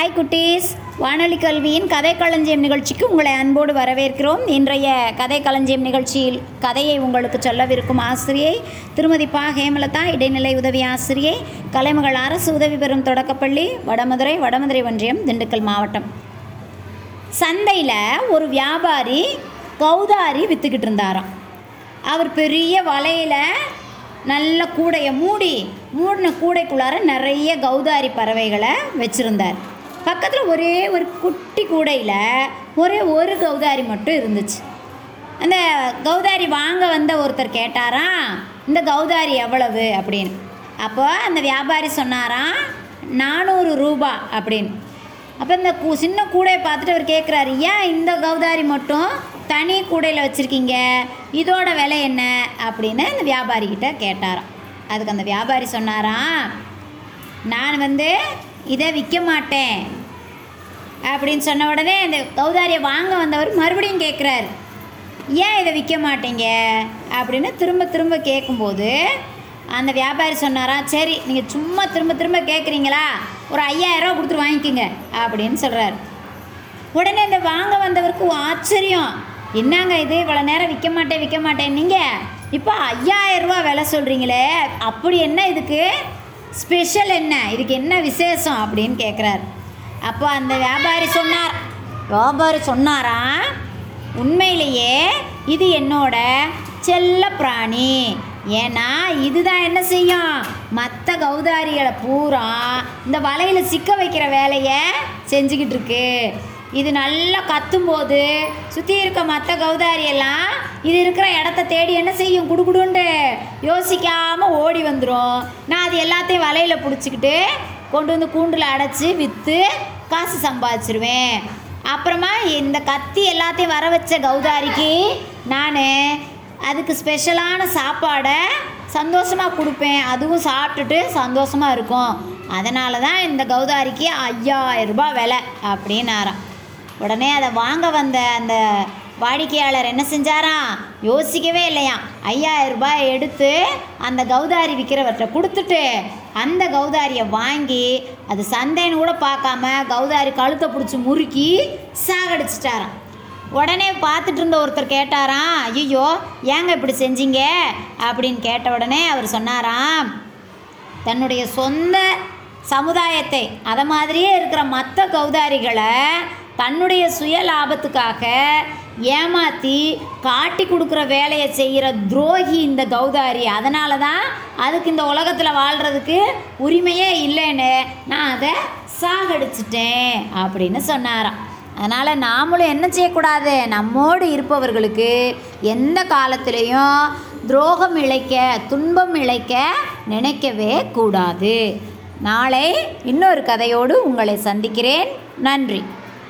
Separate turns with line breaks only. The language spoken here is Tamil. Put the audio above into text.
ஹாய் குட்டீஸ். வானொலி கல்வியின் கதை களஞ்சியம் நிகழ்ச்சிக்கு உங்களை அன்போடு வரவேற்கிறோம். இன்றைய கதை களஞ்சியம் நிகழ்ச்சியில் கதையை உங்களுக்கு சொல்லவிருக்கும் ஆசிரியை திருமதி பா. ஹேமலதா இடைநிலை உதவி ஆசிரியை கலைமகள் அரசு உதவி பெறும் தொடக்கப்பள்ளி வடமதுரை வடமதுரை ஒன்றியம் திண்டுக்கல் மாவட்டம். சந்தையில் ஒரு வியாபாரி கௌதாரி விற்றுக்கிட்டு இருந்தாராம். அவர் பெரிய வலையில் நல்ல கூடையை மூடி மூடின கூடைக்குள்ளார நிறைய கௌதாரி பறவைகளை வச்சுருந்தார். பக்கத்தில் ஒரே ஒரு குட்டி கூடையில் ஒரே ஒரு கௌதாரி மட்டும் இருந்துச்சு. அந்த கௌதாரி வாங்க வந்த ஒருத்தர் கேட்டாராம் இந்த கௌதாரி எவ்வளவு? அப்படின்னு. அப்போ அந்த வியாபாரி சொன்னாராம் நானூறு ரூபா அப்படின்னு. அப்போ இந்த கூ சின்ன கூடையை பார்த்துட்டு அவர் கேட்குறாரு ஏன் இந்த கௌதாரி மட்டும் தனி கூடையில் வச்சுருக்கீங்க? இதோட விலை என்ன? அப்படின்னு இந்த வியாபாரிக்கிட்ட கேட்டாராம். அதுக்கு அந்த வியாபாரி சொன்னாராம் நான் வந்து இதை விற்க மாட்டேன். அப்படின்னு சொன்ன உடனே இந்த கௌதாரியை வாங்க வந்தவர் மறுபடியும் கேட்குறாரு ஏன் இதை விற்க மாட்டீங்க? அப்படின்னு திரும்ப திரும்ப கேட்கும்போது அந்த வியாபாரி சொன்னாரா சரி நீங்கள் சும்மா திரும்ப திரும்ப கேட்குறீங்களா ஒரு ஐயாயிரரூவா கொடுத்துட்டு வாங்கிக்கோங்க அப்படின்னு சொல்கிறார் உடனே இந்த வாங்க வந்தவருக்கு ஆச்சரியம். என்னங்க இது? இவ்வளோ நேரம் விற்க மாட்டேன் விற்க மாட்டேன் நீங்கள் இப்போ ஐயாயிரம் ரூபா விலை சொல்கிறீங்களே அப்படி என்ன இதுக்கு? ஸ்பெஷல் என்ன? இதுக்கு என்ன விசேஷம் அப்படின்னு கேட்குறாரு அப்போ அந்த வியாபாரி சொன்னார். வியாபாரி சொன்னாரா? உண்மையிலேயே இது என்னோட செல்ல பிராணி. ஏன்னா இதுதான் என்ன செய்யும்? மற்ற கௌதாரிகளை பூரா இந்த வலையில் சிக்க வைக்கிற வேலையை செஞ்சுக்கிட்டு இருக்கு. இது நல்லா கத்தும்போது சுற்றி இருக்க மற்ற கௌதாரி எல்லாம் இது இருக்கிற இடத்த தேடி என்ன செய்யும்? குடுகுடுன்ட்டு யோசிக்காமல் ஓடி வந்துடும் நான் அது எல்லாத்தையும் வலையில் பிடிச்சிக்கிட்டு கொண்டு வந்து கூண்டில் அடைச்சி விற்று காசு சம்பாதிச்சிருவேன். அப்புறமா இந்த கத்தி எல்லாத்தையும் வர வச்ச கௌதாரிக்கு நான் அதுக்கு ஸ்பெஷலான சாப்பாடை சந்தோஷமாக கொடுப்பேன். அதுவும் சாப்பிட்டுட்டு சந்தோஷமாக இருக்கும். அதனால தான் இந்த கௌதாரிக்கு ஐயாயிரம் ரூபாய் விலை அப்படின்னாராம். உடனே அதை வாங்க வந்த அந்த வாடிக்கையாளர் என்ன செஞ்சாராம் யோசிக்கவே இல்லையாம் ஐயாயிரம் ரூபாய் எடுத்து அந்த கௌதாரி விற்கிறவர்கிட்ட கொடுத்துட்டு அந்த கௌதாரியை வாங்கி அது சந்தைன்னு கூட பார்க்காம கௌதாரி கழுத்தை பிடிச்சி முறுக்கி சாகடிச்சிட்டாராம். உடனே பார்த்துட்டு இருந்த ஒருத்தர் கேட்டாராம் ஐயோ ஏங்க இப்படி செஞ்சீங்க? அப்படின்னு கேட்ட உடனே அவர் சொன்னாராம் தன்னுடைய சொந்த சமுதாயத்தை அதை மாதிரியே இருக்கிற மற்ற கௌதாரிகளை தன்னுடைய சுய லாபத்துக்காக ஏமாற்றி காட்டி கொடுக்குற வேலையை செய்கிற துரோகி இந்த கௌதாரி. அதனால தான் அதுக்கு இந்த உலகத்தில் வாழ்கிறதுக்கு உரிமையே இல்லைன்னு நான் அதை சாகடிச்சிட்டேன் அப்படின்னு சொன்னாராம். அதனால் நாமளும் என்ன செய்யக்கூடாது? நம்மோடு இருப்பவர்களுக்கு எந்த காலத்திலையும் துரோகம் இழைக்க துன்பம் இழைக்க நினைக்கவே கூடாது. நாளை இன்னொரு கதையோடு உங்களை சந்திக்கிறேன். நன்றி.